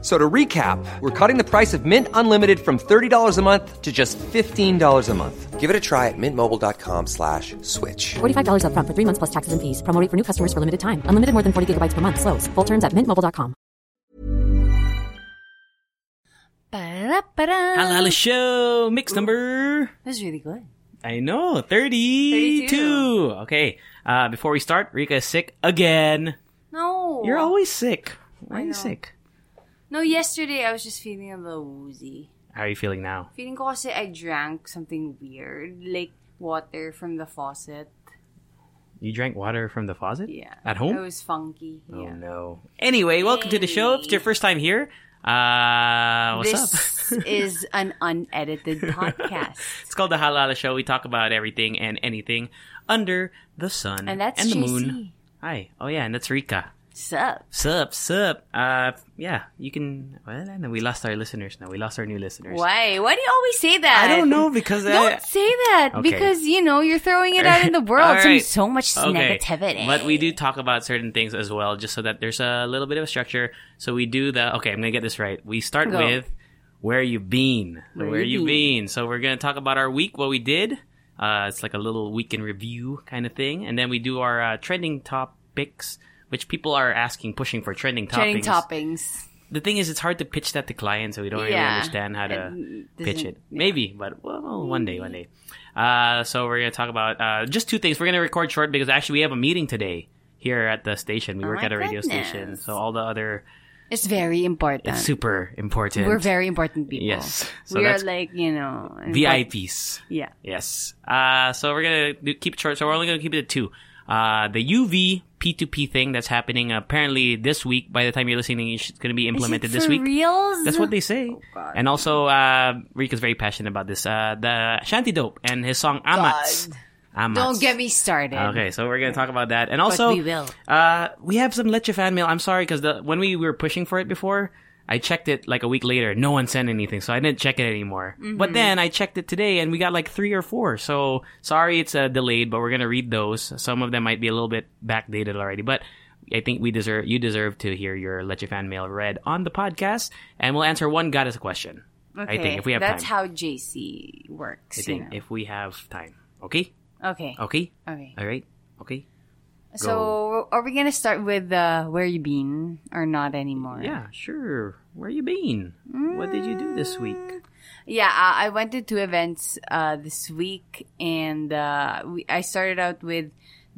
F- So to recap, we're cutting the price of Mint Unlimited from $30 a month to just $15 a month. Give it a try at mintmobile.com slash switch. $45 upfront for three months plus taxes and fees. Promo rate for new customers for limited time. Unlimited more than 40 gigabytes per month. Slows. Full terms at mintmobile.com. Ba-da-ba-da. Halo Halo Show mix number. That was really good. I know, 32. 32. Okay, uh, before we start, Rica is sick again. No. You're always sick. Why are you sick? No, yesterday I was just feeling a little woozy. How are you feeling now? Feeling ko kasi I drank something weird, like water from the faucet. You drank water from the faucet? Yeah. At home? It was funky. Oh yeah. no. Anyway, welcome to the show. If it's your first time here, uh, what's this up? is an unedited podcast. it's called the Halo Halo Show. We talk about everything and anything under the sun And that's and the moon. Hi. Oh yeah, and that's Rica. Sup? Sup, sup. Uh, yeah, you can. Well, I know we lost our listeners now. We lost our new listeners. Why? Why do you always say that? I don't know because Don't I, say that Okay. because you know you're throwing it out in the world. Right. So much Okay. negativity. But we do talk about certain things as well, just so that there's a little bit of a structure. So we do the okay. I'm gonna get this right. We start Go. with where you been, Where you you been. So we're gonna talk about our week, what we did. Uh, it's like a little week in review kind of thing, and then we do our uh, trending topics, which people are asking, pushing for trending Trending toppings. toppings. The thing is, it's hard to pitch that to clients, so we don't really understand how to It pitch it. Maybe, but well, one day, one day. Uh, so we're gonna talk about uh, just two things. We're gonna record short because actually we have a meeting today here at the station. We Oh work at a radio goodness. station, so all the other It's very important. it's super important. We're very important people. Yes. So we are like, you know, VIPs. Yeah. Yes. Uh, so we're gonna keep it short. So we're only gonna keep it at two. Uh, the UV P2P thing that's happening apparently this week. By the time you're listening, it's going to be implemented this week. Reals? That's what they say. God. and also, uh, Rica's very passionate about this. Uh, the Shanti Dope and his song Amatz. Amatz. Don't get me started. Okay, so we're gonna talk about that, and also we will. Uh, we have some Leche fan mail. I'm sorry because the when we were pushing for it before, I checked it like a week later. No one sent anything, so I didn't check it anymore. Mm-hmm. But then I checked it today, and we got like three or four. So sorry, it's uh, delayed, but we're gonna read those. Some of them might be a little bit backdated already, but. I think we deserve you deserve to hear your Leche fan mail read on the podcast, and we'll answer one goddess question. Okay. I think if we have That's time. how JC works. I you know. if we have time. Okay. okay. Okay. Okay. All right. Okay. So, are we gonna start with uh, where you been or not anymore? Yeah, sure. Where you been? What did you do this week? Yeah, uh, I went to two events uh, this week, and uh, we, I started out with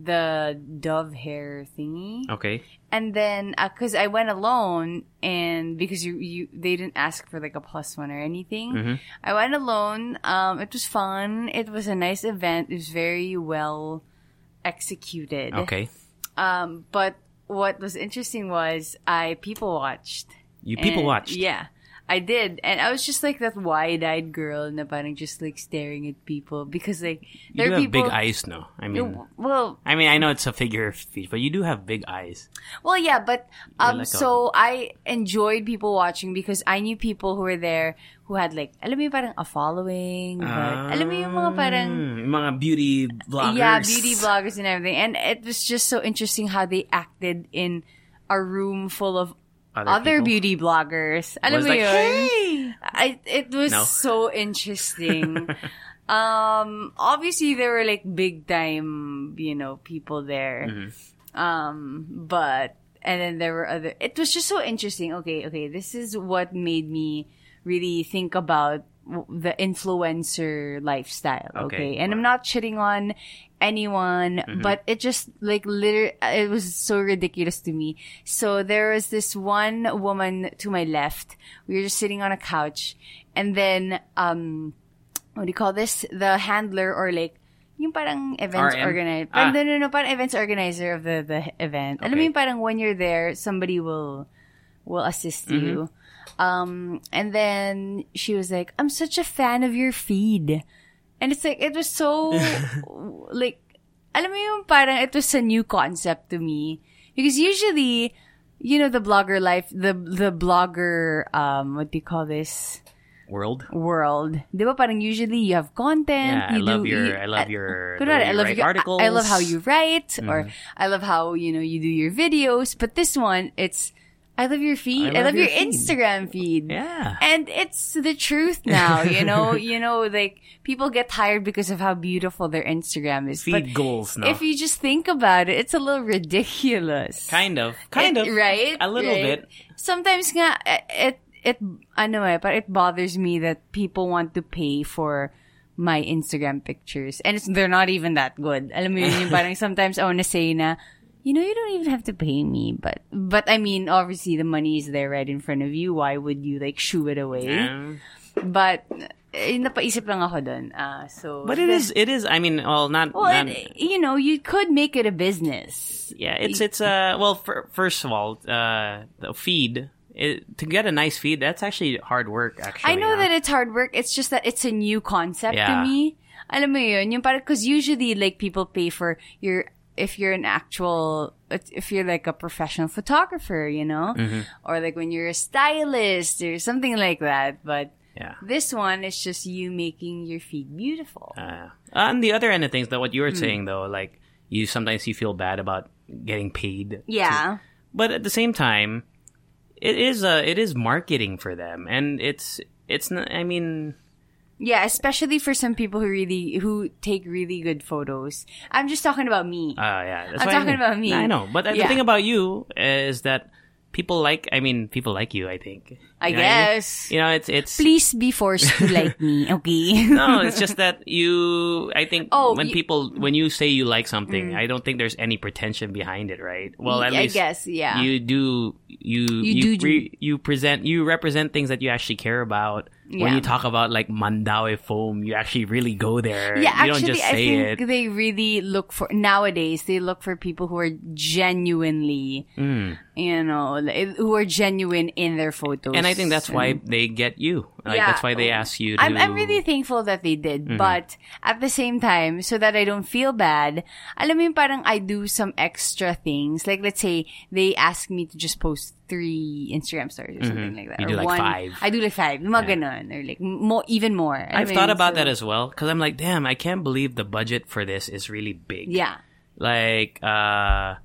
the dove hair thingy, Okay. and then because I went alone, and because you, you they didn't ask for like a plus one or anything, Mm-hmm. I went alone. Um, it was fun. It was a nice event. It was very well executed. Okay. Um, but what was interesting was I people watched. You people watched. Yeah. I did. And I was just like that wide-eyed girl na parang just like staring at people because like You do are have people big eyes, no? I mean, Well, I mean, I know it's a figure of speech, but you do have big eyes. well, yeah, but um, like so I enjoyed people watching because I knew people who were there who had like, alam mo yung parang a following, but alam mo yung mga parang Mm, mga beauty bloggers. Yeah, beauty bloggers and everything. And it was just so interesting how they acted in a room full of Other other, beauty bloggers. Alam Was mo like, yun? hey! I, it was No. so interesting. um, obviously there were like big time, you know, people there. Mm-hmm. Um, but and then there were other. It was just so interesting. Okay, okay, this is what made me really think about the influencer lifestyle. Okay, Okay, and I'm not shitting on anyone, Mm-hmm. but it just like literally, it was so ridiculous to me. So there was this one woman to my left. We were just sitting on a couch, and then um, what do you call this? The handler or like yung parang events organizer. Ah. No, no, no, parang events organizer of the the event. Alam mo Okay. yung parang when you're there, somebody will will assist Mm-hmm. you. Um, and then she was like, "I'm such a fan of your feed," and it's like it was so like, alam mo yung parang it was a new concept to me because usually you know, the blogger life, the the blogger, um, what do you call this? World. world. Di ba parang usually you have content. Yeah, I love do, your- you- I love uh, your- way I love your articles. Mm-hmm. I love how you write, or I love how you know you do your videos. But this one, it's I love your feed. I love love, your your, feed. Instagram feed. Yeah. and it's the truth now. You know, you know, like people get tired because of how beautiful their Instagram is. Feed but goals now. If you just think about it, it's a little ridiculous. Kind of. Kind It- of. right? A little Right? bit. Sometimes nga, it, it, ano eh, but it bothers me that people want to pay for my Instagram pictures. And it's, they're not even that good. Alam mo yun, yung parang sometimes I wanna say na, you know, you don't even have to pay me, but, but I mean, obviously the money is there right in front of you. Why would you like shoo it away? Um, But, eh, napaisip lang ako dun. Ah, so. but it is. It is. I mean, well, not. Well, not it, you know, you could make it a business. yeah, it's it's uh well. For, first of all, uh, the feed it, to get a nice feed that's actually hard work. Actually, I know huh? that it's hard work. It's just that it's a new concept Yeah. to me. Alam mo yun, yung parang, cause usually like people pay for your, if you're an actual, if you're like a professional photographer, you know? Mm-hmm. Or like when you're a stylist or something like that. But Yeah. this one is just you making your feed beautiful. Uh, on the other end of things, though, what you were Hmm. saying though, like you sometimes you feel bad about getting paid. yeah. but at the same time, it is uh it is marketing for them, and it's it's not. I mean, Yeah, especially for some people who really, who take really good photos. I'm just talking about me. uh yeah. I'm what I talking mean. about me. I know, but the Yeah. thing about you is that people like. I mean, people like you. I think. I You know guess. You know, it's it's. Please be forced to like me, okay? No, it's just that you. I think Oh, when y- people when you say you like something, I don't think there's any pretension behind it, right? Well, at I least guess, yeah. You do you You you do do. re- you present you represent things that you actually care about. When you talk about like Mandaue foam, you actually really go there. Yeah, you don't actually, just I think it. they really look for nowadays. They look for people who are genuinely, Mm. you know, who are genuine in their photos. And I think that's why they get you. Like Yeah. that's why they ask you to I'm, I'm really thankful that they did, Mm-hmm. but at the same time, so that I don't feel bad, alam mo yung parang I do some extra things. Like, let's say, they ask me to just post three Instagram stories or something like that. Mm-hmm. You or do like one, five. I do like five. Mga ganon. Or like, more, even more. Alam I've thought about So- that as well because I'm like, damn, I can't believe the budget for this is really big. Yeah. like uh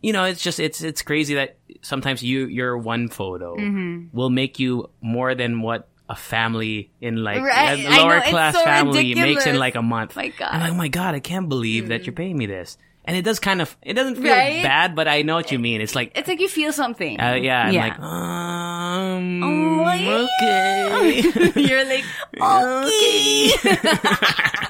you know it's just it's it's crazy that sometimes you your one photo Mm-hmm. will make you more than what a family in like Right, a know, lower it's class so family makes in like a month. My God. I'm like, oh my god, I can't believe that you're paying me this. And it does kind of it doesn't feel Right? bad, but I know what you mean. It's like It's like you feel something. uh, yeah, I'm yeah. like um Oh, yeah. okay. You're like, okay.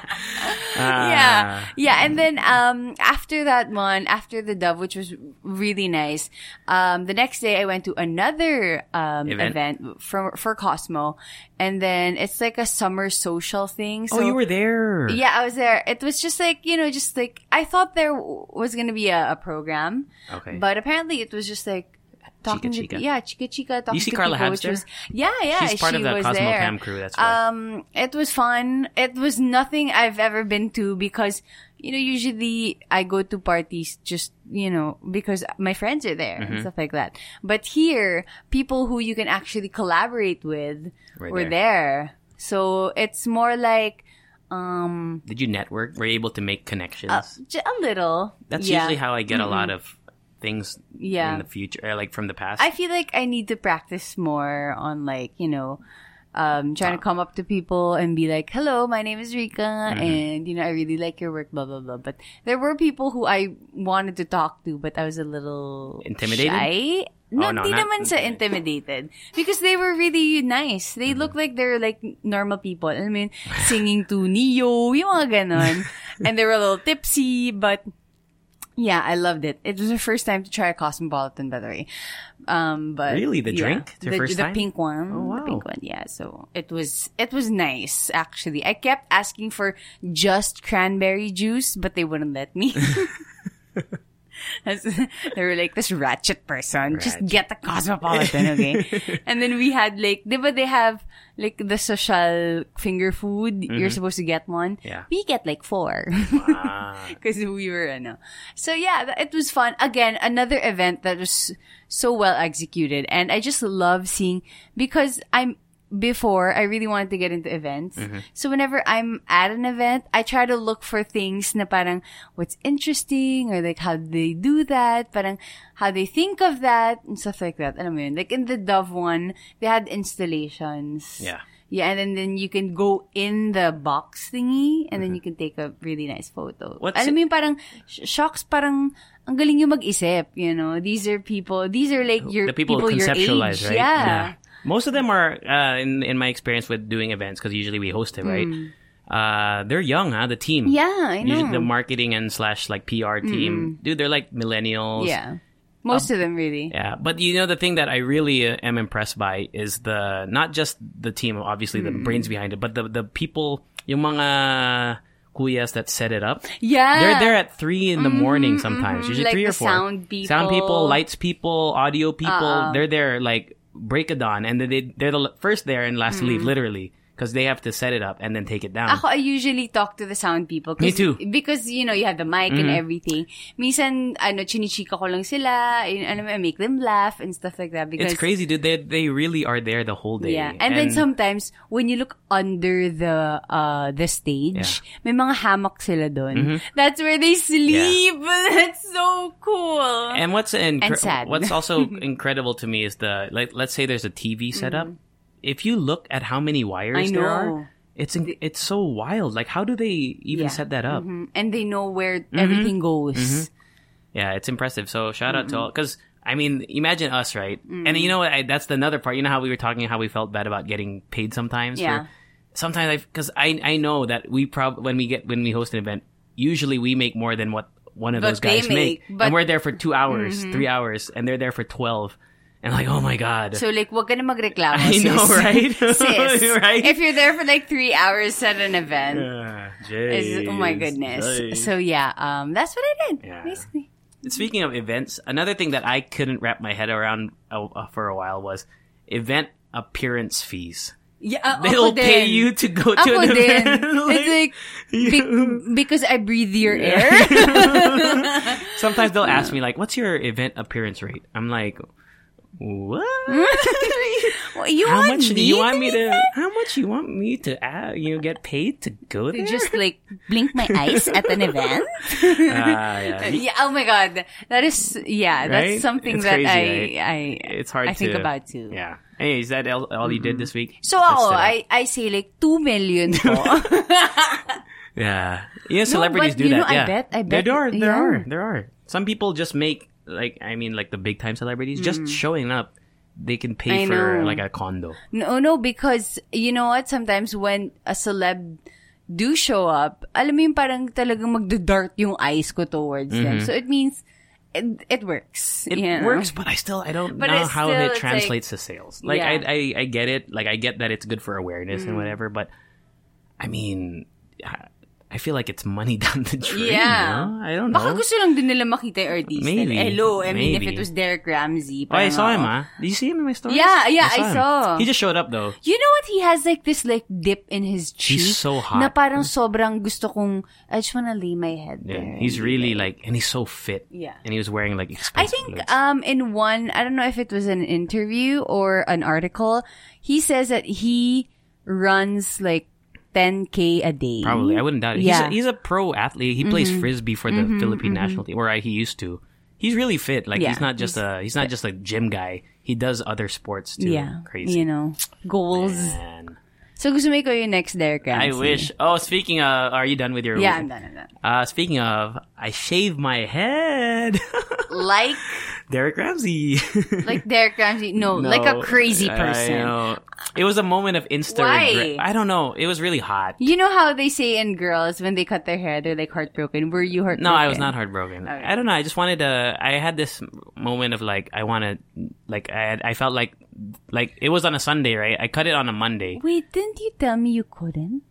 yeah. Yeah. And then, um, after that one, after the Dove, which was really nice, um, the next day I went to another, um, Event? event, for, for Cosmo. And then it's like a summer social thing. So oh, you were there. Yeah, I was there. It was just like, you know, just like, I thought there was going to be a, a program. Okay. But apparently it was just like, talking Chica to, Chica. yeah, chica chica, talking see to Carla people, Habs which there? was, yeah, yeah, She's part she of the was Cosmo there. Cam crew, that's why. Um, it was fun. It was nothing I've ever been to because, you know, usually I go to parties just, you know, because my friends are there Mm-hmm. and stuff like that. But here, people who you can actually collaborate with Were were there. there. So it's more like, um, Did you network? Were you able to make connections? uh, a little. That's yeah. usually how I get a lot of things Yeah. in the future, or like from the past. I feel like I need to practice more on like, you know, um, trying to come up to people and be like, hello, my name is Rica and, you know, I really like your work, blah, blah, blah. But there were people who I wanted to talk to, but I was a little Intimidated? shy. No, Oh, no, di not naman sa intimidated. Because they were really nice. They look like they're like normal people. I mean, singing to Neo, yung mga ganon. and they were a little tipsy, but yeah, I loved it. It was the first time to try a Cosmopolitan, by the way. Um, but Really? The yeah. drink? The the, first the pink one, Oh, wow. the pink one. Yeah, so it was it was nice actually. I kept asking for just cranberry juice, but they wouldn't let me. They were like this ratchet person. Just get the cosmopolitan, okay? and then we had like, ba they have like the social finger food? You're supposed to get one. Mm-hmm. Yeah. We get like four. Because we were, ano. So yeah, it was fun. Again, another event that was so well executed. And I just love seeing, because I'm, before, I really wanted to get into events. Mm-hmm. So whenever I'm at an event, I try to look for things na parang what's interesting or like how they do that, parang how they think of that and stuff like that. Alam mo yun? Like in the Dove one, they had installations. Yeah. Yeah, and then, then you can go in the box thingy and then you can take a really nice photo. Mm-hmm. What's Alam mo yung parang, sh- shocks parang, ang galing yung mag-isip, you know? These are people, these are like your the people, your conceptualize, age. right? Yeah. Most of them are, uh, in in my experience with doing events, because usually we host it, right? Uh, they're young, huh? The team. Hmm. Yeah, I Usually know. the marketing and slash like PR team, dude, they're like millennials. Yeah. Most of them really. Yeah, but you know the thing that I really uh, am impressed by is the not just the team, obviously the Hmm. brains behind it, but the the people, yung mga kuyas that set it up. Yeah. They're there at three in the morning sometimes. Usually Like three or four. sound people. sound people, lights people, audio people. They're there like break a dawn, and then they they're the first there and last to leave, literally, because they have to set it up and then take it down. Ako, I usually talk to the sound people. Me too. Because, you know, you have the mic and mm-hmm. everything. Minsan, ano, chinichika ko lang sila. Yun, alam I make them laugh and stuff like that. Because, it's crazy, dude. They they really are there the whole day. Yeah. And, then sometimes, when you look under the uh the stage, may mga hammock sila doon. Mm-hmm. That's where they sleep. That's so cool. And what's incre- And sad. what's also incredible to me is the like let's say there's a TV setup. Mm-hmm. If you look at how many wires Mm-hmm. There are, it's it's so wild. Like how do they even Yeah. set that up? Mhm. And they know where Mm-hmm. everything goes. Yeah, it's impressive. So shout out to Mm-hmm. all because I mean, imagine us, right? And you know what? I, that's the another part. You know how we were talking how we felt bad about getting paid sometimes. Yeah. For, sometimes I because I I know that we prob when we get when we host an event, usually we make more than what one of But those guys make, make, Mm-hmm. and we're there for two hours, three hours, and they're there for twelve. And like, oh my god. So like, wag ka na magreklamo, I sis. know, right? sis. Right? If you're there for like three hours at an event, is, oh my goodness. Jeez. So yeah, um, that's what I did, Yeah. basically. Speaking of events, another thing that I couldn't wrap my head around uh, uh, for a while was event appearance fees. Yeah, uh, They'll pay din. you to go to Ako an din. event. It's like, be- because I breathe your air. Sometimes they'll ask me like, "What's your event appearance rate?" I'm like, "What? Well, you how much do you want me to? How much you want me to? Uh, you know, get paid to go there?" Just like blink my eyes at an event. Ah, yeah. yeah. Oh my god, that is yeah. Right? That's something It's that crazy, I right? I It's hard I think to about too. Yeah. Hey, is that all, all you did this week? So the- I I say like two million. Yeah. Yeah, celebrities but do that. know, I bet- I bet- There are, there yeah. are, there are. Some people just make like I mean like the big time celebrities just showing up they can pay I for know. like a condo. no, no, because you know what? Sometimes when a celeb do show up, alam mo yung parang talagang magdadart yung eyes ko towards them. So it means it, it works. Mm-hmm. It you know? works, but I still I don't But know how still- it translates to sales. Like Yeah. Mm. I, I I get it. Like I get that it's good for awareness and whatever, but I mean I- I feel like it's money down the drain. Yeah. know? I don't know. Baka gusto lang din nila makita yung artista. Maybe. Hello, I mean, if it was Derek Ramsey. Oh, I saw him, ah. Did you see him in my stories? Yeah, yeah, I him. saw. He just showed up though. You know what? He has like this like dip in his cheek. He's so hot. Na parang sobrang gusto kong, I just wanna lay my head Yeah, there. he's really like, and he's so fit. Yeah. and he was wearing like I think clothes. um in one I don't know if it was an interview or an article, he says that he runs like 10k a day. Probably, I wouldn't doubt it. Yeah. Mm-hmm. He's a, he's a pro athlete. He plays frisbee for the Philippine national team, or he used to. He's really fit. Like Yeah, he's not just a he's not just a gym guy. He does other sports too. yeah, crazy. You know, goals. Man. So gusto mo ikaw yung next Derek I wish. Oh, speaking of, are you done with your? Yeah, I'm done. I'm done. Uh, speaking of, I shave my head. Like Derek Ramsey. like Derek Ramsey. No, like a No, crazy I person. know. It was a moment of insta Why? regret. I don't know. It was really hot. You know how they say in girls when they cut their hair, they're like heartbroken. Were you heartbroken? No, I was not heartbroken. I don't know. I just wanted to. I had this moment of like, I want to, like, I had, I felt like, like it was on a Sunday, right? I cut it on a Monday. Wait, didn't you tell me you couldn't?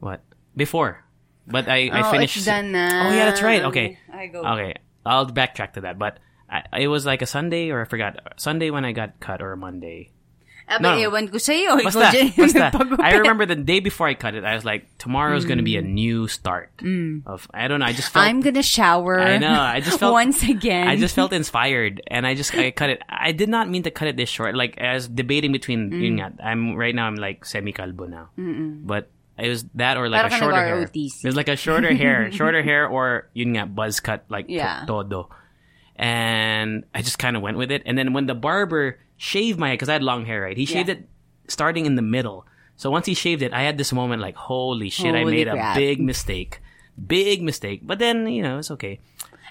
What before? But I, I Oh, finished. done na. Oh yeah, that's right. Okay, I go. okay. I'll backtrack to that. But I, it was like a Sunday or I forgot Sunday when I got cut or a Monday. Aba, No. ewan ko sa'yo. Ikaw Basta, dyan basta. I remember the day before I cut it, I was like, tomorrow's going to be a new start. Of I don't know. I just felt. Mm. I'm gonna shower. I know. I just felt once again. I just felt inspired, and I just I cut it. I did not mean to cut it this short. Like I was debating between. Mm. Yun nga, I'm right now. I'm like semi calbo now, but it was that or like Para a shorter hair. nag-ROTC. It was like a shorter hair, shorter hair, or yun nga buzz cut like Yeah. todo. And I just kind of went with it. And then when the barber shaved my head, because I had long hair, right? He shaved Yeah. it starting in the middle. So once he shaved it, I had this moment like, holy shit, I made crap. a big mistake. Big mistake. But then, you know, it's okay.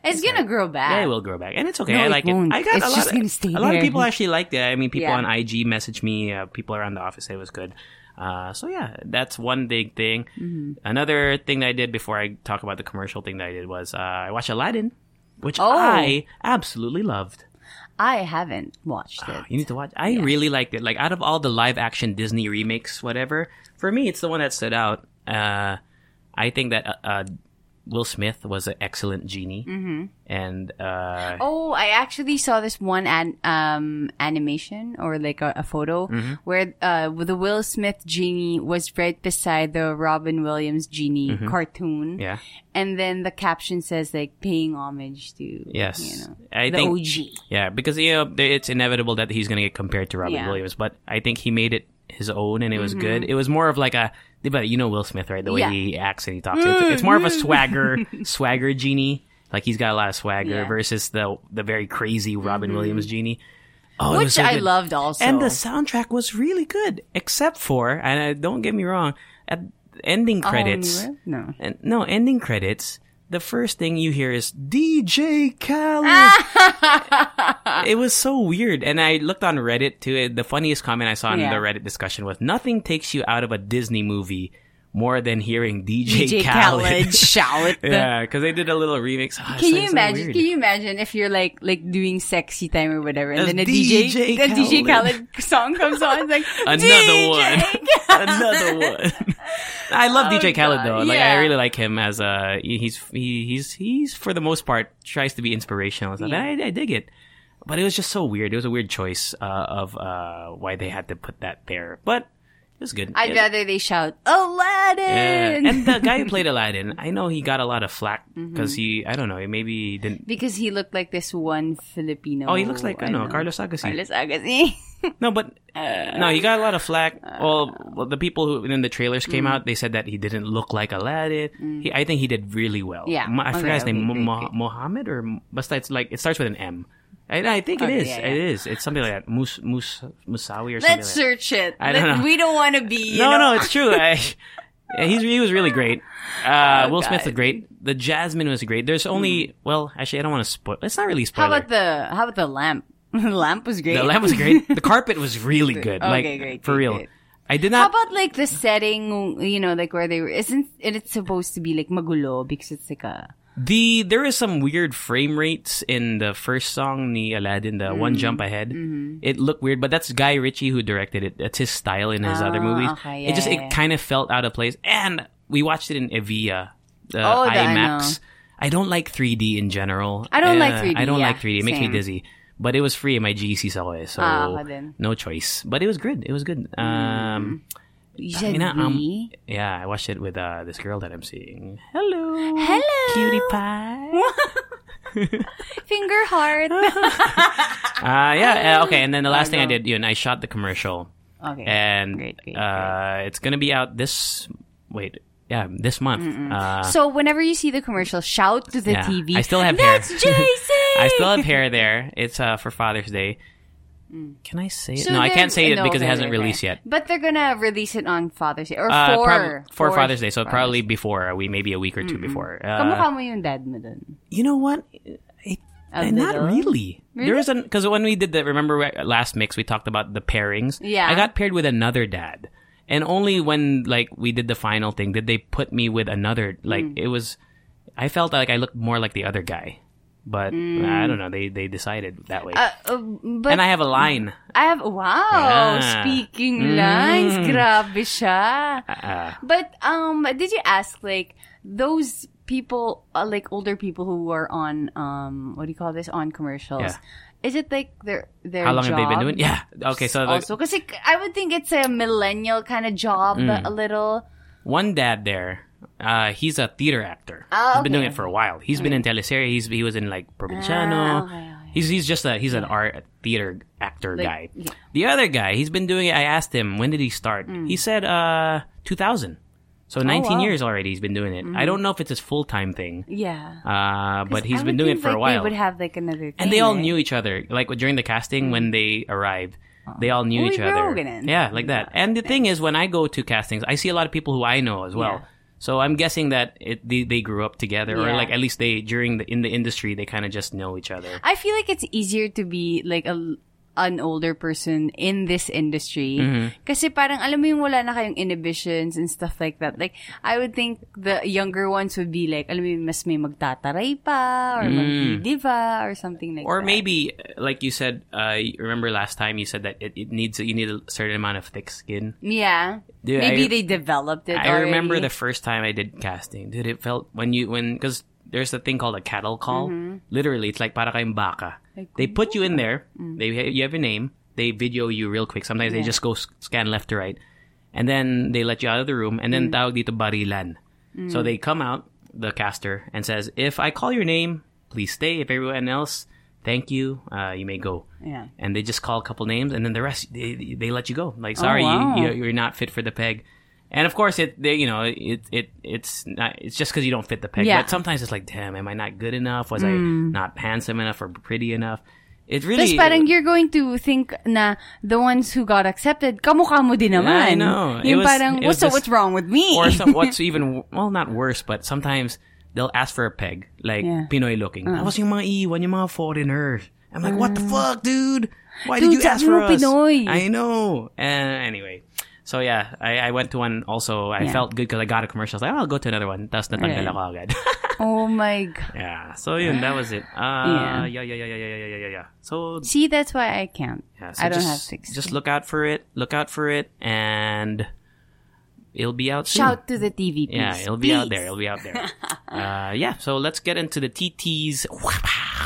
It's gonna grow back. Yeah, it will grow back, and it's okay. No, I like it. won't. I got It's a lot. just of, gonna stay a lot of people actually liked it. I mean, people Yeah. on IG messaged me. Uh, people around the office said it was good. Uh, so yeah, that's one big thing. Mm-hmm. Another thing that I did before I talk about the commercial thing that I did was uh, I watched Aladdin, which Oh. I absolutely loved. I haven't watched it. You need to watch. I really liked it. Like out of all the live action Disney remakes, whatever, for me, it's the one that stood out. Uh, I think that uh, uh, Will Smith was an excellent genie, mm-hmm. and uh, Oh, I actually saw this one an- um, animation or like a, a photo Mm-hmm. where uh, the Will Smith genie was right beside the Robin Williams genie cartoon. Mm-hmm. yeah. And then the caption says like paying homage to Yes. you know, I the think OG. Yeah, because you know it's inevitable that he's going to get compared to Robin Yeah. Williams, but I think he made it his own and it was good. It was more of like a but you know Will Smith, right? The way Mm-hmm. Yeah. he acts and he talks. It's, it's more of a swagger swagger genie. Like he's got a lot of swagger Yeah. Mm-hmm. versus the the very crazy Robin Williams genie. Oh, Which so I loved also. And the soundtrack was really good, except for, and uh, don't get me wrong, at ending New credits? No. and no ending credits. The first thing you hear is DJ Khaled. it was so weird, and I looked on Reddit too. The funniest comment I saw in Yeah. the Reddit discussion was, "Nothing takes you out of a Disney movie more than hearing DJ, DJ Khaled." Khaled shout. yeah, because they did a little remix. Ah, Can you imagine? weird. Can you imagine if you're like like doing sexy time or whatever, and As then a DJ DJ, a DJ Khaled. Khaled song comes on, it's like Another one. Another one. I love DJ Khaled Oh, God, though. Like I really like him as a he's he, he's he's for the most part tries to be inspirational and stuff. Yeah. I, I dig it. But it was just so weird. It was a weird choice uh, of uh, why they had to put that there. But it was good. I'd It- rather they shout Aladdin. yeah. And the guy who played Aladdin, I know he got a lot of flack Mm-hmm. because he I don't know maybe he didn't. because he looked like this one Filipino. Oh, he looks like I know know. Carlos Agassi. Carlos Agassi. No, but Uh, no, he got a lot of flack. well, well, the people who in the trailers came out, they said that he didn't look like Aladdin. He, I think he did really well. Yeah. Ma- I Okay, forgot his okay, name, great, Mo-. Mohammed or basta. It's like it starts with an M. I, I think it is. yeah, yeah. is. It's something like that. Mus Mus Musawi or something. Let's like that. search it. I don't Let- know. We don't want to be. No, know, no, it's true. I, he was really great. Uh, Will Smith Oh, was great. The Jasmine was great. There's only well, actually, I don't want to spoil. It's not really spoil. How about the How about the lamp? the lamp was great. The lamp was great. The carpet was really good. Okay, like great, for real. great. I did not. How about like the setting? You know, like where they were. Isn't it supposed to be like magulo because it's like a. The there is some weird frame rates in the first song, the Aladdin, the Mm. one jump ahead. It looked weird, but that's Guy Ritchie who directed it. That's his style in his other Ah, movies. okay, it just yeah, it yeah. kind of felt out of place. And we watched it in Evia, the Oh, the- I IMAX. I don't like 3D in general. I don't like Uh, 3D, I don't yeah, like 3D. It makes me dizzy. But it was free in my GC so Ah, no choice. But it was good. It was good. Um, You said Mina, um, we? yeah, I watched it with uh, this girl that I'm seeing. Hello, Hello. cutie pie. Finger heart. Uh, yeah, uh, okay. And then the last thing I did, you know, I shot the commercial, okay. and Great, great, uh, it's gonna be out this. Wait, yeah, this month. Uh, so whenever you see the commercial, shout to the yeah. TV. I still have That's hair. That's Jason. I still have hair there. It's uh, for Father's Day. Can I say it? So no, I can't say it no, because it hasn't released yet. But they're gonna release it on Father's Day or Uh, for prob- for for Father's Day, so Father's probably before we maybe a week or 2 before. Uh, mo yung dad mo dun. you know what? It, uh, not little? really. There an because when we did the remember last mix we talked about the pairings. Yeah. I got paired with another dad, and only when like we did the final thing did they put me with another. Like Hmm. it was, I felt like I looked more like the other guy but I don't know. They they decided that way. Uh, uh, but and I have a line. I have wow. Yeah. Speaking lines, grabe siya. Uh, But um, did you ask like those people, uh, like older people who were on um, what do you call this on commercials? Yeah. Is it like their their how long job? have they been doing? Yeah. Okay. So Also, because I would think it's a millennial kind of job, Mm. a little. one dad there, uh, he's a theater actor. Ah, he's been doing it for a while. He's been in teleserie. He's he was in like Probinsyano. Ah, okay, okay. He's he's just a he's an art theater actor Like, guy. yeah. The other guy, he's been doing it. I asked him when did he start. He said uh 2000. So 19 Mm. wow. Mm-hmm. years already he's been doing it. I don't know if it's his full time thing. Yeah. Uh, but he's I been would doing it think, for a like, while. They would have like another. and they all knew each other. Like during the casting when they arrived, they all knew Uy, each other. Yeah, like that. And the thing is, when I go to castings, I see a lot of people who I know as well. Yeah. So I'm guessing that it they, they grew up together, or like at least they during the in the industry they kind of just know each other. I feel like it's easier to be like a an older person in this industry Mm-hmm. kasi parang alam mo yung wala na kayong inhibitions and stuff like that like I would think the younger ones would be like alam mo yung mas may magtataray pa or magdidiva or something like Mm. Or that maybe, like you said, uh, remember last time you said that it, it needs you need a certain amount of thick skin. yeah Dude, maybe I- they developed it I remember the first time I did casting, dude. It felt when you when because there's a thing called a cattle call. Mm-hmm. Literally, it's like para kayong baka. they put you in there. Mm. They you have a name. They video you real quick. Sometimes they just go scan left to right, and then they let you out of the room. And then mm. tawag dito barilan. So mm. they come out the caster and says, "If I call your name, please stay. If everyone else." Thank you. Uh, you may go. Yeah. And they just call a couple names, and then the rest they, they let you go. Like, sorry, wow. you, you you're not fit for the peg. And of course, it they, you know it it it's not it's just because you don't fit the peg. Yeah. But sometimes it's like, damn, am I not good enough? Was I not handsome enough or pretty enough? It Tapos really parang you're going to think na the ones who got accepted, kamukha mo din naman. I know. It Yung was- parang, it was so just- what's wrong with me? or some, what's even well not worse, but sometimes they'll ask for a peg like Yeah. Uh-huh. Pinoy looking. Tapos yung mga iwan, yung mga foreigners. I'm like, what the fuck, dude? Why Dude, did you ask for us? Pinoy. I know. And anyway. So yeah, I, I went to one also. I yeah. felt good because I got a commercial. I was like, oh, I'll go to another one. That's the right. ako agad. oh my god. Yeah. So that was it. Uh, yeah. yeah. Yeah, yeah, yeah, yeah, yeah, yeah, yeah. So See, that's why I can't. Yeah, so I don't just, have six. Just look out for it. Look out for it and it'll be out soon. Shout to the TV, please. Yeah, it'll be out there. It'll be out there. uh, yeah, so let's get into the TTs.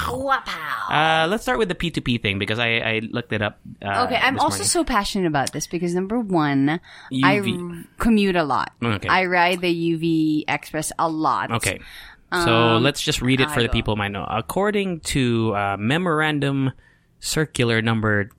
Uh, let's start with the P2P thing because I, I looked it up. Uh, Okay, I'm also morning. so passionate about this because number one, I UV. r- commute a lot. Okay. I ride the UV Express a lot. Okay. So Um, let's just read it for the people who might know. According to uh, Memorandum Circular number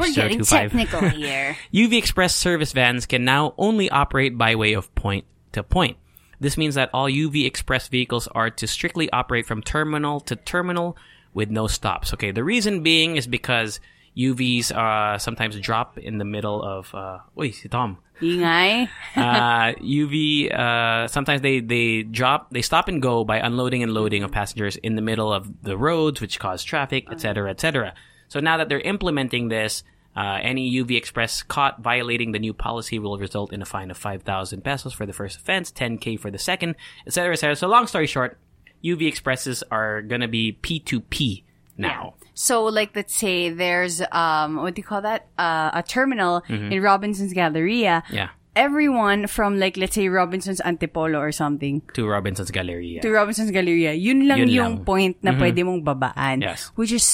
We're getting 2019-025, technical here. UV Express service vans can now only operate by way of point to point. This means that all UV Express vehicles are to strictly operate from terminal to terminal with no stops. Okay, the reason being is because UVs uh, sometimes drop in the middle of. Uh, si Tom. Ingay. uh, UV, uh, sometimes they, they drop, they stop and go by unloading and loading of passengers in the middle of the roads, which cause traffic, etc., cetera, et cetera. So now that they're implementing this, uh, any UV Express caught violating the new policy will result in a fine of 5,000 pesos for the first offense, 10k for the second, etc., etc. So long story short, UV Expresses are gonna be P2P now. So, like, let's say there's um, what do you call that? Uh, a terminal in Robinson's Galleria. Mm-hmm. Yeah. Everyone from like let's say Robinson's Antipolo or something To Robinson's Galleria. to Robinson's Galleria, yun lang Yun yung lang. point na pwede mong babaan. Yes. Which is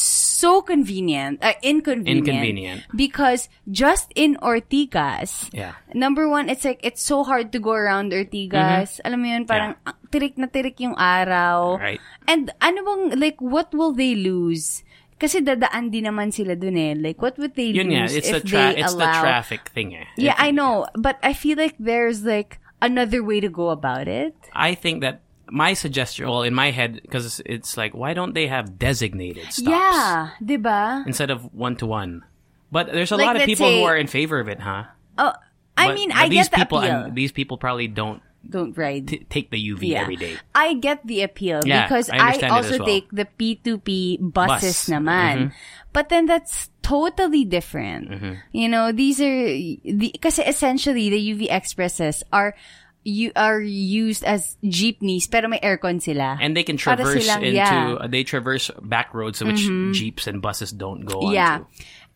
so convenient, uh, inconvenient. Inconvenient. Because just in Ortigas, Yeah. number one, it's like, it's so hard to go around Ortigas. Alam mo yun, parang ah, tirik na tirik yung araw. Right. And ano bang, like, what will they lose? Kasi dadaan din naman sila dun eh. Like, what would they Yun lose it's if the tra- they it's the traffic thing eh. Yeah, I know. But I feel like there's like another way to go about it. I think that my suggestion, well, in my head, because it's like, why don't they have designated stops Yeah, diba? instead of one to one? But there's a Like, lot of people who are in favor of it, huh? Oh, I But- mean, but I these get the people, appeal. and these people probably don't Don't ride. t- take the UV yeah. every day. I get the appeal Yeah, because I I, also well. take the P2P buses Bus. Mm-hmm. But then that's totally different. Mm-hmm. You know, these are, the, kasi essentially the UV Expresses are you are used as jeepneys pero may aircon sila. And they can traverse silang- into yeah. Mm-hmm. they traverse back roads which jeeps and buses don't go on. Yeah.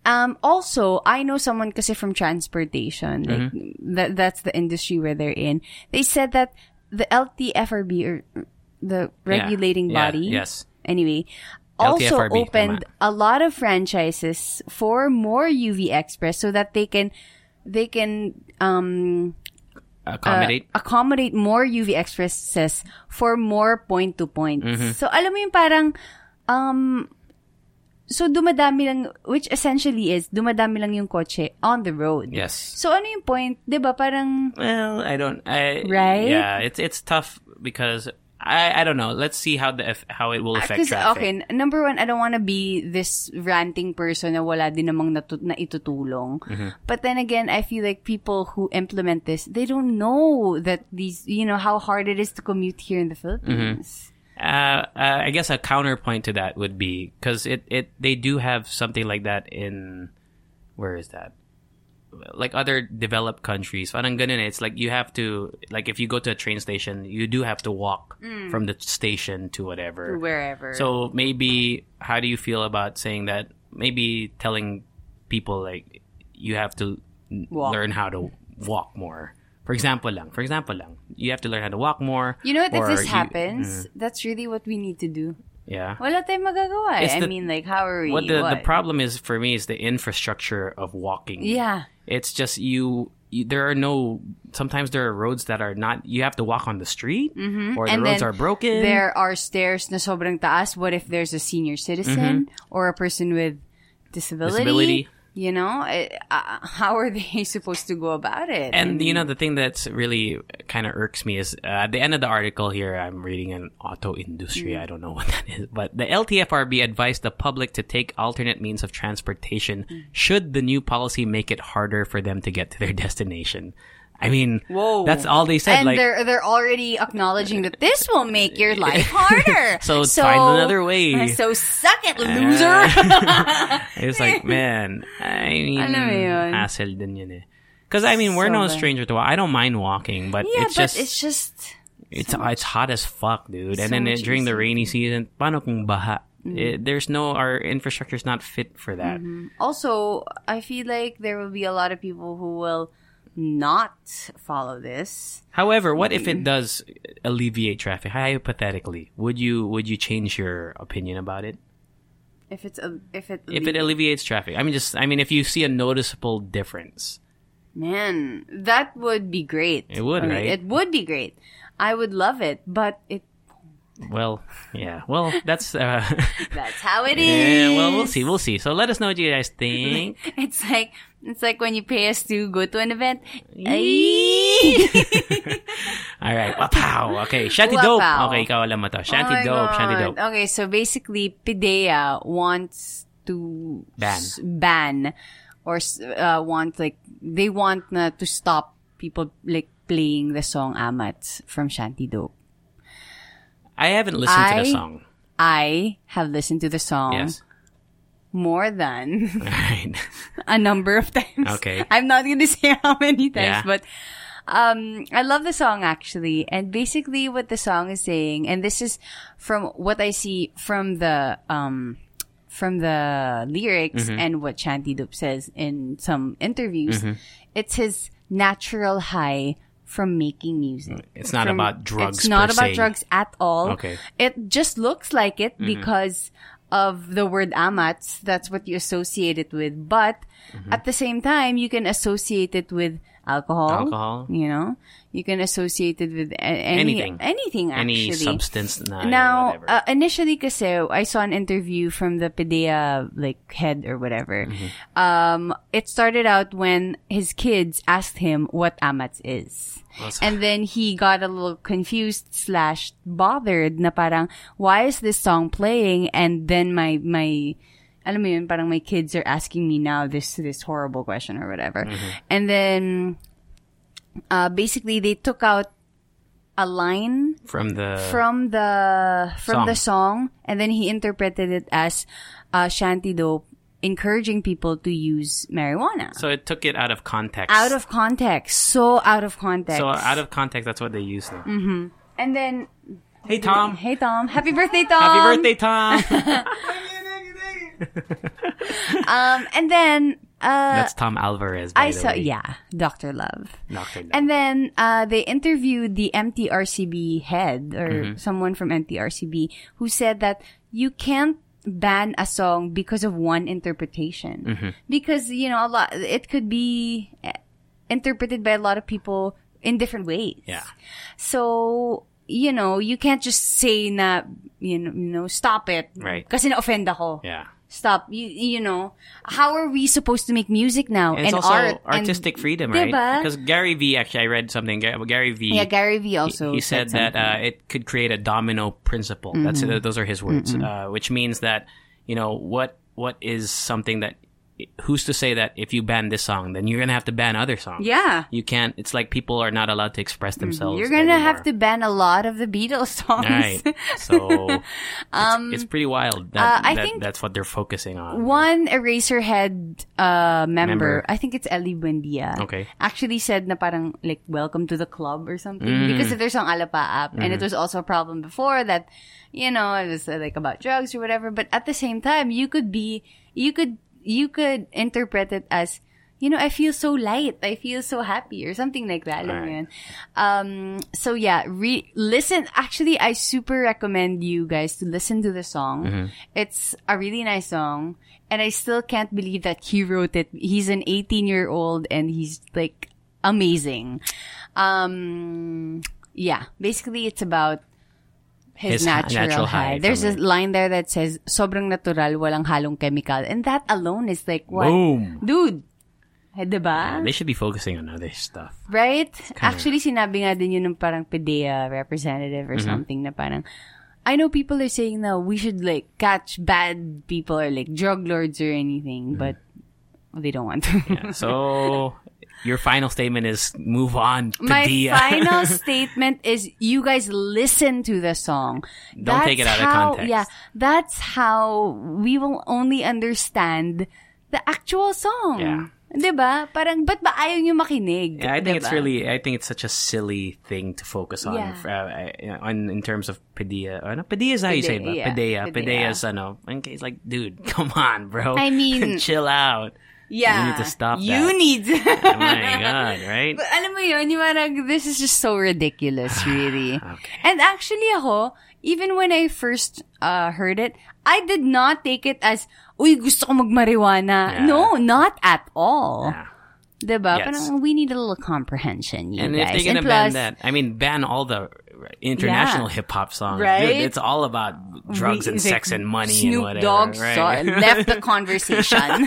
Um, also, I know someone kasi from transportation, like Mm-hmm. that, that's the industry where they're in. They said that the LTFRB or the regulating Yeah. body, Yes. Anyway, also LTFRB, opened tama. a lot of franchises for more UV Express so that they can they can um Accommodate. uh, accommodate more UV Expresses for more point to point. Mm-hmm. So alam mo yung parang um so dumadami lang which essentially is dumadami lang yung kotse on the road. yes. So ano yung point? 'Di ba parang Well, I don't. I Right? Yeah, it's it's tough because I I don't know. Let's see how the how it will affect Because, traffic. okay, number one, I don't want to be this ranting person na wala din namang natu- na itutulong. Mm-hmm. But then again, I feel like people who implement this, they don't know that these, you know, how hard it is to commute here in the Philippines. Uh, uh, I guess a counterpoint to that would be because it, it they do have something like that in where is that? Like other developed countries, parang ganun eh. It's like you have to like if you go to a train station, you do have to walk from the station to whatever. Wherever. So maybe how do you feel about saying that? Maybe telling people like you have to Walk. learn how to walk more. For example, lang. For example, lang. You have to learn how to walk more. you know what? If this you- happens, that's really what we need to do. Yeah. Wala tayong magagawa. It's I the- mean, like, how are we? What the, the problem is for me is the infrastructure of walking. Yeah. It's just you, you there are no sometimes there are roads that are not you have to walk on the street or the Mm-hmm. And roads are broken. There are stairs na sobrang taas. What if there's a senior citizen or a person with disability? Mm-hmm. Disability. You know, uh, how are they supposed to go about it? And you know the thing that's really kind of irks me is uh, at the end of the article here I'm reading an auto industry I don't know what that is but the LTFRB advised the public to take alternate means of transportation should the new policy make it harder for them to get to their destination. I mean, Whoa. that's all they said. and like, they're they're already acknowledging that this will make your life harder. So find another way. So suck it, loser. It's like, man, I mean, Alam mo yun? hassle din yun eh. Because I mean, we're no Sobra. stranger to. I don't mind walking, but yeah, it's but just it's just it's it's hot as fuck, dude. and then much uh, during the rainy season, paano kung baha? Mm-hmm. Eh, there's no our infrastructure is not fit for that. also I feel like there will be a lot of people who will not follow this. However, what if it mm. does alleviate traffic? Hypothetically, would you would you change your opinion about it? If it's a if it If it alleviates traffic, I mean, just I mean, if you see a noticeable difference, Man, that would be great. It would, Okay, right? It would be great. I would love it, but it well, yeah, well, that's uh, that's how it is. yeah, well, we'll see, we'll see. So let us know what you guys think. It's like it's like when you pay us to go to an event. All right, wapow. Okay, Shanti Dope. Okay, ikaw alam mo to. Shanty Oh Dope, Shanti Dope. Okay, so basically, PDEA wants to Ban. s- ban or uh, want like they want na to stop people like playing the song Amat from Shanti Dope. I haven't listened to the song. I have listened to the song Yes. more than right. a number of times. Okay. I'm not going to say how many times, Yeah. but um, I love the song actually. And basically what the song is saying, and this is from what I see from the, um, from the lyrics Mm-hmm. and what Shanti Dope says in some interviews, Mm-hmm. it's his natural high from making music. It's not From- about drugs It's not about se. drugs at all. Okay. Mm-hmm. It just looks like it because of the word amats. That's what you associate it with. But Mm-hmm. at the same time, you can associate it with alcohol. Alcohol. You know, you can associate it with any, Anything. Anything actually. Any substance na Now, uh, initially kasi, I saw an interview from the PDEA, like, head or whatever. Mm-hmm. Um, it started out when his kids asked him what amats is. And then he got a little confused slash bothered na parang, why is this song playing? And then my, my, alam mo yun, parang my kids are asking me now this, this horrible question or whatever. Mm-hmm. And then, uh, basically they took out a line from the from the from Song. the song and then he interpreted it as uh, Shanti Dope encouraging people to use marijuana. So it took it out of context. out of context. So out of context. So out of context, that's what they used. There. and then, Hey Tom. hey Tom, happy birthday, Tom. Happy birthday, Tom. Um, and then, uh, That's Tom Alvarez. By I the saw, way. yeah, Dr. Love. Dr. Love. And then uh, they interviewed the MTRCB head or Mm-hmm. someone from MTRCB who said that you can't ban a song because of one interpretation Mm-hmm. because you know a lot it could be eh, interpreted by a lot of people in different ways. Yeah. So you know you can't just say na you know, you know stop it Right. kasi na-offend ako. Yeah. Stop. You, you know, how are we supposed to make music now And it's and also art and- artistic freedom, right? Diba? Because Gary V actually, I read something. Gary V. Yeah, Gary Vee also. he said that uh, it could create a domino principle. That's Mm-hmm. uh, those are his words, uh, which means that you know what what is something that who's to say that if you ban this song, then you're gonna have to ban other songs. Yeah. you can't. It's like people are not allowed to express themselves. You're gonna anymore. have to ban a lot of the Beatles songs. Right. So it's, it's pretty wild. That, Um, uh, I that- think that's what they're focusing on. One Eraserhead uh, member, Member. I think it's Ely Buendia, Okay. actually said na parang like welcome to the club or something Mm. because of their song Alapaap, and Mm-hmm. it was also a problem before that, you know, it was uh, like about drugs or whatever. But at the same time, you could be, you could, you could interpret it as. You know, I feel so light. I feel so happy or something like that. Alam Right. Um, so yeah, re- listen. Actually, I super recommend you guys to listen to the song. Mm-hmm. It's a really nice song. And I still can't believe that he wrote it. He's an 18 year old and he's like amazing. Um, yeah, basically it's about his, His natural, natural high. high There's a it. line there that says, sobrang natural, walang halong chemical. And that alone is like, what? Boom. Dude. Eh, diba? They should be focusing on other stuff. Right? Actually, sinabi nga din yun ng parang PDEA representative or something na parang, I know people are saying now we should like catch bad people or like drug lords or anything, but they don't want to. Yeah, so your final statement is move on. My Padilla. final statement is you guys listen to the song. Don't take it out of context. Yeah, that's how we will only understand the actual song. Yeah. Diba? Parang, ba't ba ayaw nyo makinig? Yeah, I think it's really, I think it's such a silly thing to focus on, Yeah. uh, on in terms of Padilla. Ano, Padilla is how you say it? Padilla, Padilla. Padilla. Padilla's, ano, in case, like, dude, come on, bro. I mean- chill out. Yeah. You need to stop You that. need Oh my god, right? But alam mo yun, yung this is just so ridiculous, really. Okay. And actually ako, even when I first uh, heard it, I did not take it as, uy, gusto ko magmariwana. Yeah. No, not at all. Yeah. Diba? Yes. Parang we need a little comprehension, you And guys. if they're gonna and ban plus, that, I mean, ban all the international Yeah. hip hop songs. Right? Dude, it's all about drugs we- and sex and money Snoop and whatever. Dogg right? saw, left the conversation.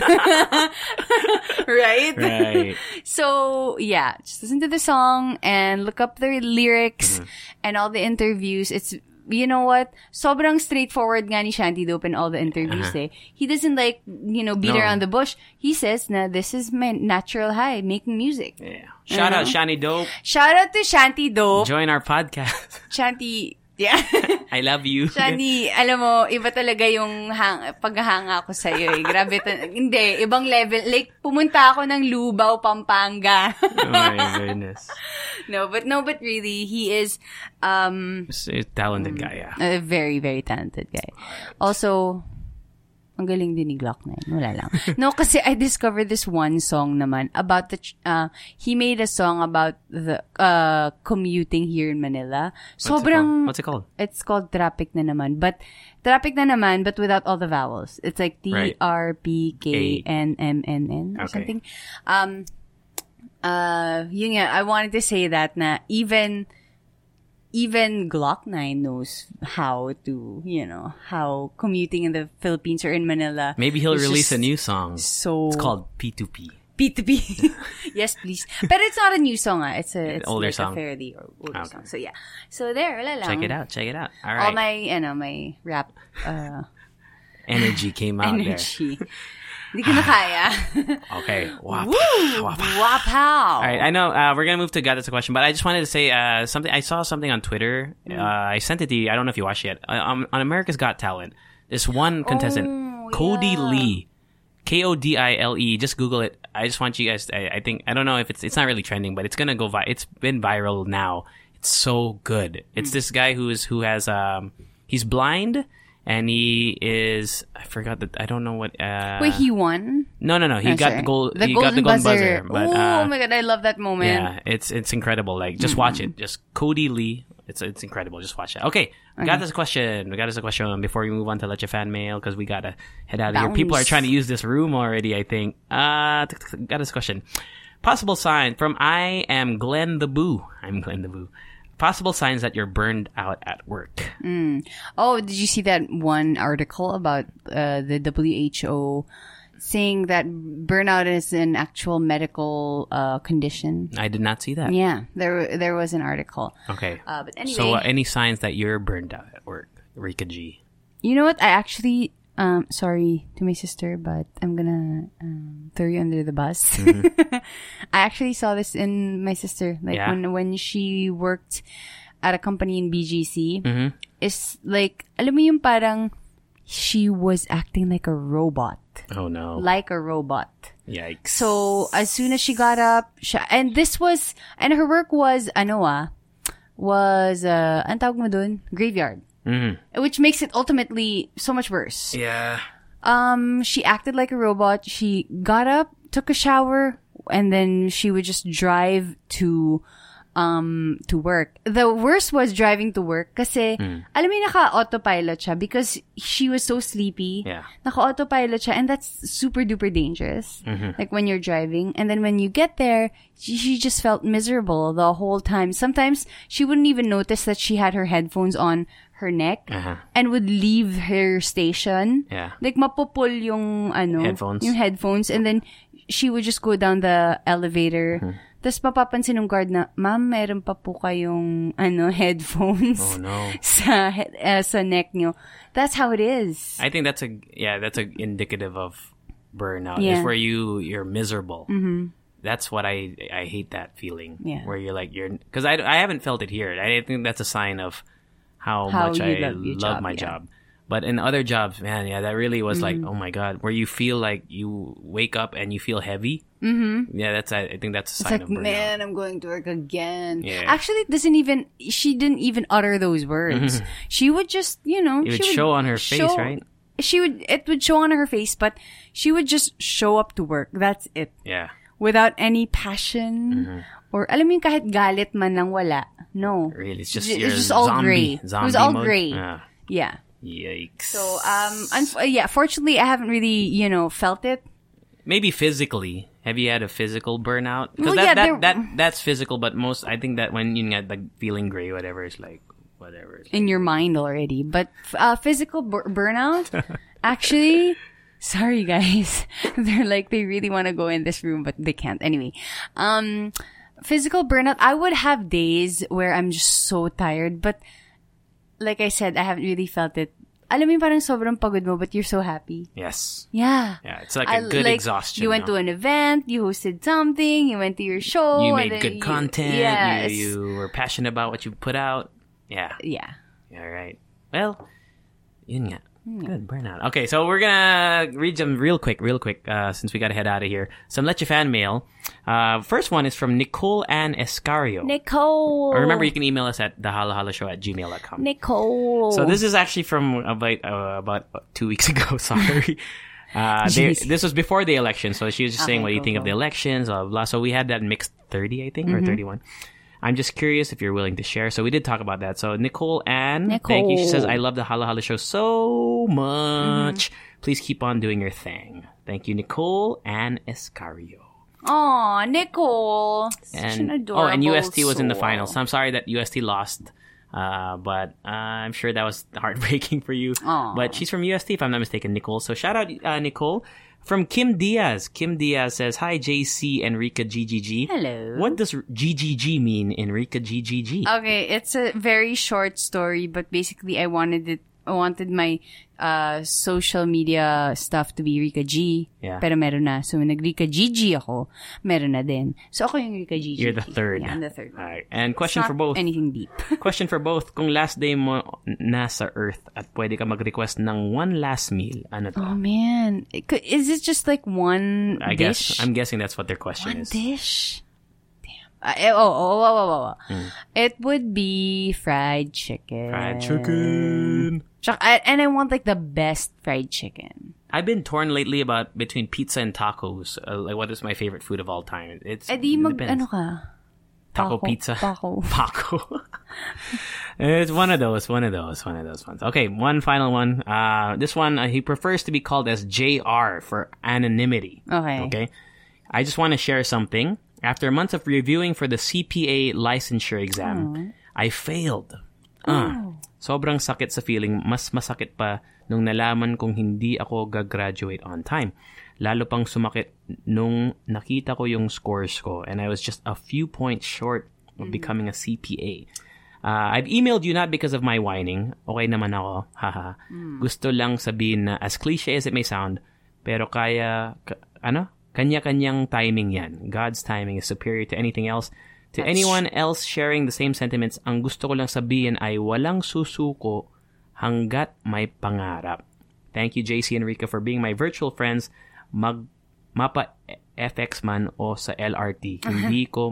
right? right. So yeah, just listen to the song and look up the lyrics Mm-hmm. and all the interviews. It's you know what? Sobrang straightforward nga ni Shanti Dope in all the interviews eh. He doesn't like, you know, beat Uh-huh. No. around the bush. He says na this is my natural high, making music. Yeah. Shout out Shani Dope. Shout out to Shanty Dope. Join our podcast. Shanty, yeah. I love you. Shani, alam mo, iba talaga yung hang, paghahanga ko sa'yo eh. Grabe. ta- hindi, ibang level. Like, pumunta ako ng Lubao, Pampanga. oh my goodness. no, but no, but really, he is um a talented guy, yeah. a very, very talented guy. Also, ang galing din ni Glock na yun. Wala lang. No, kasi I discovered this one song naman about the, uh, he made a song about the, uh, commuting here in Manila. Sobrang, What's it called? It's called Traffic na naman. But, Traffic na naman, but without all the vowels. It's like. T-R-P-K-N-M-N-N or Okay. something. Um, uh, yun nga, I wanted to say that na even, even Gloc-9 knows how to, you know, how commuting in the Philippines or in Manila. Maybe he'll release a new song. So It's called P2P. P2P. yes, please. But it's not a new song. Ah. It's a it's older like song. a fairly or- older Okay. song. So yeah. So there, lang. Check it out. Check it out. All right. All my, you know, my rap uh, Energy came out energy. Hindi ko na kaya. Okay. Woo! Wapow! All right, I know uh, we're gonna move to God. That's a question, but I just wanted to say uh, something. I saw something on Twitter. Mm. Uh, I sent it to you. I don't know if you watched it yet. Uh, um, on America's Got Talent, this one contestant, Oh, Kodi yeah. Lee, K O D I L E. Just Google it. I just want you guys. I, I think I don't know if it's it's not really trending, but it's gonna go. Vi- it's been viral now. It's so good. It's this guy who is who has um he's blind and he is I forgot that I don't know what. Uh, Wait, he won. no no no he Oh, got sorry. the gold. The he golden got the golden buzzer. buzzer. but, oh uh, my god, I love that moment. yeah, it's it's incredible. Like just watch it. Just Kodi Lee. It's it's incredible. Just watch that. Okay, we got this question. We got this question before we move on to Leche fan mail because we gotta head out of here. People are trying to use this room already. I think. Uh, got this question. Possible sign from I am Glenn the Boo. I'm Glenn the Boo. Possible signs that you're burned out at work. Oh, did you see that one article about uh, the WHO saying that burnout is an actual medical uh, condition? I did not see that. Yeah, there there was an article. Okay. Uh, but anyway, so, uh, any signs that you're burned out at work, Rica G? you know what? I actually, um, sorry to my sister, but I'm gonna um, throw you under the bus. I actually saw this in my sister, like Yeah. when when she worked at a company in BGC. It's like, alam mo yung parang she was acting like a robot, Oh no! like a robot. Yikes! So as soon as she got up, siya, and this was, and her work was, ano ah, was, uh, ang tawag mo dun? Graveyard. Which makes it ultimately so much worse. yeah. Um, she acted like a robot. She got up, took a shower, and then she would just drive to, um, to work. The worst was driving to work kasi, alam mo naka-autopilot siya because she was so sleepy. Yeah. Naka-autopilot siya and that's super duper dangerous. Like when you're driving. And then when you get there, she, she just felt miserable the whole time. Sometimes she wouldn't even notice that she had her headphones on her neck Uh-huh. and would leave her station. Yeah. Like mapupul yung ano, Headphones. yung headphones and then she would just go down the elevator. Mm-hmm. Tapos mapapansin ng guard na, ma'am, meron pa po kayong ano, headphones Oh no! sa uh, sa neck nyo. That's how it is. I think that's a yeah, that's a indicative of burnout. Yeah. Is where you you're miserable. Mm-hmm. That's what I I hate that feeling. Yeah. Where you're like you're because I I haven't felt it here. I think that's a sign of how, How much I love love job, my yeah. job. But in other jobs, man, yeah, that really was like, Mm-hmm. oh my god, where you feel like you wake up and you feel heavy. Mm-hmm. Yeah, that's I think that's a It's sign like, of burnout. man, I'm going to work again. Yeah. Actually, it doesn't even, she didn't even utter those words. she would just, you know, It she would show on her face, show- right? She would, it would show on her face, but she would just show up to work. That's it. Yeah, Without any passion. Or, alam mo yung kahit galit man lang wala. No. really, it's just It's just all zombie, gray. It was all mode. gray. Ah, Yeah. yikes. So, um, unf- yeah, fortunately, I haven't really, you know, felt it. maybe physically. Have you had a physical burnout? Because Well, that, yeah, that, there- that that's physical, but most I think that when you get like feeling gray, whatever, it's like whatever. It's in your mind already. But uh, physical bur- burnout, actually, sorry guys, they're like they really want to go in this room, but they can't. Anyway, um, physical burnout. I would have days where I'm just so tired, but like I said, I haven't really felt it. Alam mo parang sobrang pagod mo, but you're so happy. yes, Yeah. yeah, it's like a I- good like, exhaustion. You went no? to an event, you hosted something, you went to your show. you made good you- content. Yes. You, you were passionate about what you put out. Yeah, yeah. all right. Well, yun nga. Hmm. Good burnout. Okay, so we're gonna read them real quick, real quick, uh, since we gotta head out of here. Some Leche fan mail. Uh, first one is from Nicole Ann Escario. Nicole. Or remember, you can email us at thehalohaloshow at gmail.com. Nicole. So this is actually from about uh, about two weeks ago. Sorry. Uh, they, this was before the election, so she was just saying, "What do you think of the elections?" Blah, blah. So we had that mixed thirty, I think, Mm-hmm. or thirty-one. I'm just curious if you're willing to share. So we did talk about that. So Nicole Ann, thank you. She says, "I love the Halo Halo show so much. Mm-hmm. Please keep on doing your thing." Thank you, Nicole Ann Escario. Aw, Nicole. Such an And adorable oh, and UST was in the soul. finals. So I'm sorry that UST lost. Uh, but uh, I'm sure that was heartbreaking for you. Aw. But she's from UST, if I'm not mistaken, Nicole. So shout out, uh, Nicole. From Kim Diaz. Kim Diaz says, Hi, JC, Enrica GGG. Hello. What does GGG mean, Enrica GGG? Okay, it's a very short story, but basically I wanted it I wanted my uh, social media stuff to be Rika G. Yeah. Pero meron na. So, nag Rika GG ako, meron na din. So, ako yung Rika GG. You're the third. Yeah, I'm the third. All right. And question for both. anything deep. Question for both. Kung last day mo nasa Earth at pwede ka mag-request ng one last meal, ano to? oh, man. Is it just like one I dish? guess. I'm guessing that's what their question One is. dish? Damn. Uh, eh, oh, oh, oh, oh, oh, oh. Hmm. It would be fried chicken. Fried chicken. Tsaka- I- and I want like the best fried chicken. I've been torn lately about between pizza and tacos. Uh, like, what is my favorite food of all time? It's Eh di it mag, depends. ano ka? Taco, Taco- pizza. taco. Taco. it's one of those, one of those, one of those ones. Okay, one final one. Uh, this one, uh, he prefers to be called as JR for anonymity. Okay. Okay. I just want to share something. After months of reviewing for the CPA licensure exam, I failed. Ah, sobrang sakit sa feeling. Mas masakit pa nung nalaman kong hindi ako gagraduate on time. Lalo pang sumakit nung nakita ko yung scores ko and I was just a few points short of becoming a CPA. Uh, I've emailed you not because of my whining. Okay naman ako. Haha. Gusto lang sabihin na as cliche as it may sound, pero kaya, ka- ano? Kanya-kanyang timing yan. God's timing is superior to anything else. To anyone else sharing the same sentiments, ang gusto ko lang sabihin ay walang susuko hanggat may pangarap. Thank you, JC and Rika, for being my virtual friends. Mag mapa FX man o sa LRT. Hindi ko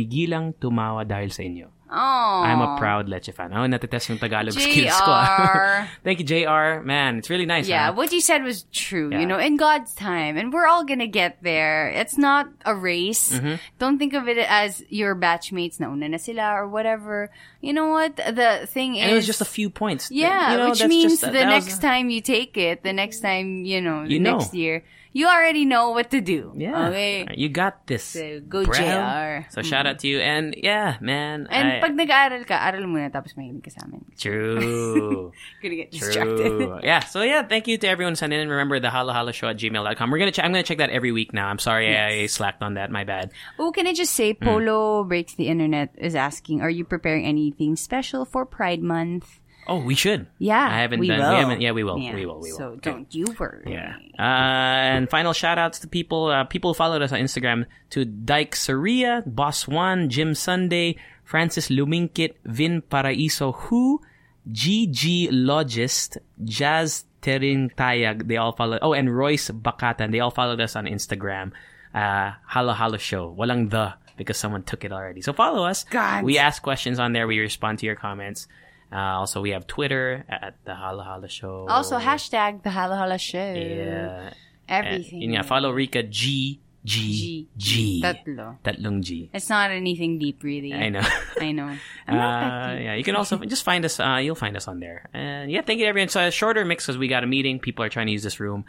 mapigilang tumawa dahil sa inyo. Oh. I'm a proud Leche fan. Oh, natetest yung Tagalog skills ko. Thank you, JR. Man, it's really nice. Yeah, huh? what you said was true, Yeah. you know, in God's time. And we're all gonna get there. It's not a race. Mm-hmm. Don't think of it as your batchmates na una na sila or whatever. You know what? The thing is... And it was just a few points. Yeah, You know, which that's means just- the that was- next time you take it, the next time, you know, the You know. next year, you already know what to do. Yeah. Okay? You got this. So, go bro. JR. So shout out to you. And yeah, man. And I- pag nag-aaral ka, aral muna tapos makinig ka sa amin. True. Gonna get distracted. True. yeah. So yeah, thank you to everyone sending in. Remember the halo show at gmail.com. We're gonna check I'm gonna check that every week now. I'm sorry I slacked on that. My bad. Oh, can I just say, Hmm. Polo Breaks the Internet is asking, are you preparing anything special for Pride Month? Oh, we should. Yeah, I haven't we done will. we haven't yeah, we will. Yeah, We will. We will. So Okay. don't you worry. Yeah. Uh, and final shout outs to people, uh, people who followed us on Instagram to Dyke Saria, Boss One, Jim Sunday, Francis Luminkit, Vin Paraiso, Who, GG Logist, Jazz Terin Tayag, they all followed, oh, and Royce Bakatan, they all followed us on Instagram. Uh, Halo Halo Show. Walang the, because someone took it already. So follow us. God. We ask questions on there. We respond to your comments. Uh, also, we have Twitter at the Halo Halo Show. Also, hashtag the Halo Halo Show. Yeah. Everything. Yun nga, follow Rica G, G, G. G. Tatlo. Tatlong G. It's not anything deep, really. I know. I know. I'm not that Uh, yeah, you can also just find us. Uh, you'll find us on there. And yeah, thank you everyone. So a shorter mix because we got a meeting. People are trying to use this room.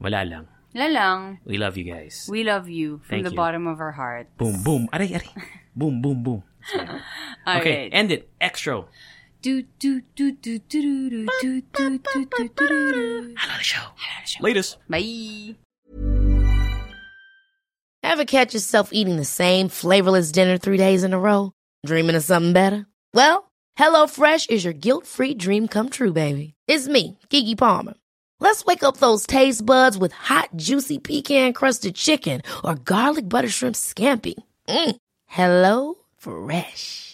Wala lang. Lalang. We love you guys. We love you from Thank the you. bottom of our heart. boom, boom. Aray, aray. boom, boom, boom. Okay, right. end it. Extra. Do do do do do do do do do do do do do. Hello, the show. Latest. Bye. Ever catch yourself eating the same flavorless dinner three days in a row? Dreaming of something better? Well, HelloFresh is your guilt-free dream come true, baby. It's me, Keke Palmer. Let's wake up those taste buds with hot, juicy pecan-crusted chicken or garlic butter shrimp scampi. Mm. Hello Fresh.